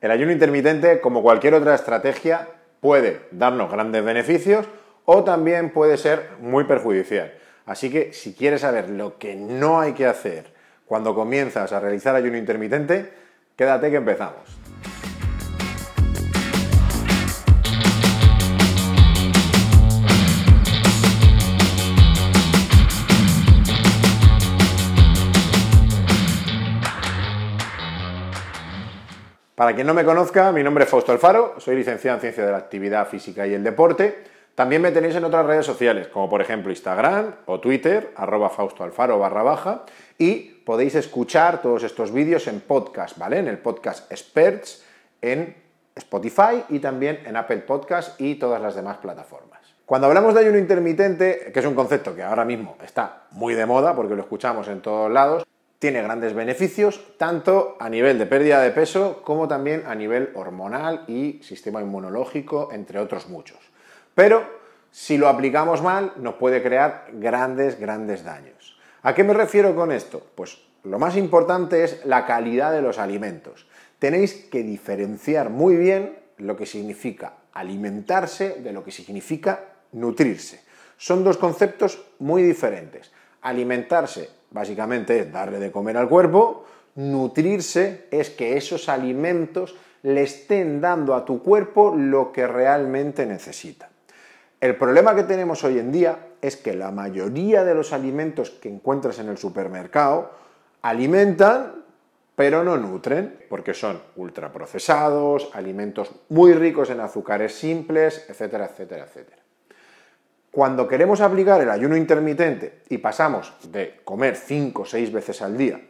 El ayuno intermitente, como cualquier otra estrategia, puede darnos grandes beneficios o también puede ser muy perjudicial. Así que si quieres saber lo que no hay que hacer cuando comienzas a realizar ayuno intermitente, quédate que empezamos. Para quien no me conozca, mi nombre es Fausto Alfaro, soy licenciado en Ciencia de la Actividad Física y el Deporte. También me tenéis en otras redes sociales, como por ejemplo Instagram o Twitter, arroba Fausto Alfaro barra baja, y podéis escuchar todos estos vídeos en podcast, ¿vale? En el podcast Experts, en Spotify y también en Apple Podcast y todas las demás plataformas. Cuando hablamos de ayuno intermitente, que es un concepto que ahora mismo está muy de moda porque lo escuchamos en todos lados, tiene grandes beneficios tanto a nivel de pérdida de peso como también a nivel hormonal y sistema inmunológico, entre otros muchos. Pero si lo aplicamos mal nos puede crear grandes, grandes daños. ¿A qué me refiero con esto? Pues lo más importante es la calidad de los alimentos. Tenéis que diferenciar muy bien lo que significa alimentarse de lo que significa nutrirse. Son dos conceptos muy diferentes. Alimentarse básicamente es darle de comer al cuerpo, nutrirse es que esos alimentos le estén dando a tu cuerpo lo que realmente necesita. El problema que tenemos hoy en día es que la mayoría de los alimentos que encuentras en el supermercado alimentan, pero no nutren, porque son ultraprocesados, alimentos muy ricos en azúcares simples, etcétera, etcétera, etcétera. Cuando queremos aplicar el ayuno intermitente y pasamos de comer 5 o 6 veces al día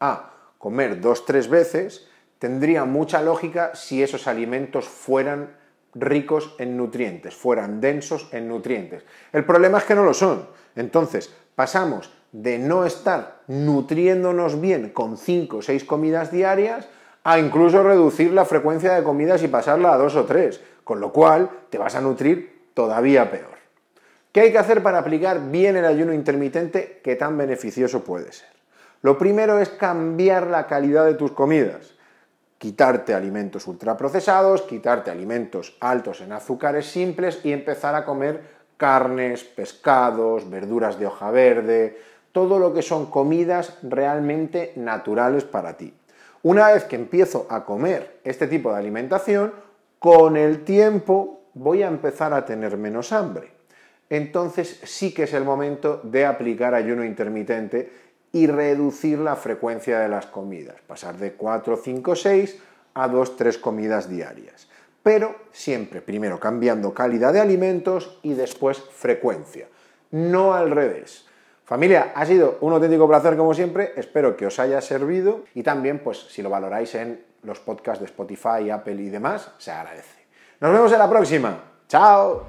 a comer 2-3 veces, tendría mucha lógica si esos alimentos fueran ricos en nutrientes, fueran densos en nutrientes. El problema es que no lo son. Entonces, pasamos de no estar nutriéndonos bien con 5 o 6 comidas diarias a incluso reducir la frecuencia de comidas y pasarla a 2 o 3, con lo cual te vas a nutrir todavía peor. ¿Qué hay que hacer para aplicar bien el ayuno intermitente que tan beneficioso puede ser? Lo primero es cambiar la calidad de tus comidas. Quitarte alimentos ultraprocesados, quitarte alimentos altos en azúcares simples y empezar a comer carnes, pescados, verduras de hoja verde, todo lo que son comidas realmente naturales para ti. Una vez que empiezo a comer este tipo de alimentación, con el tiempo voy a empezar a tener menos hambre entonces sí que es el momento de aplicar ayuno intermitente y reducir la frecuencia de las comidas, pasar de 4, 5, 6 a 2, 3 comidas diarias. Pero siempre, primero cambiando calidad de alimentos y después frecuencia, no al revés. Familia, ha sido un auténtico placer como siempre, espero que os haya servido y también pues si lo valoráis en los podcasts de Spotify, Apple y demás, se agradece. Nos vemos en la próxima. Chao.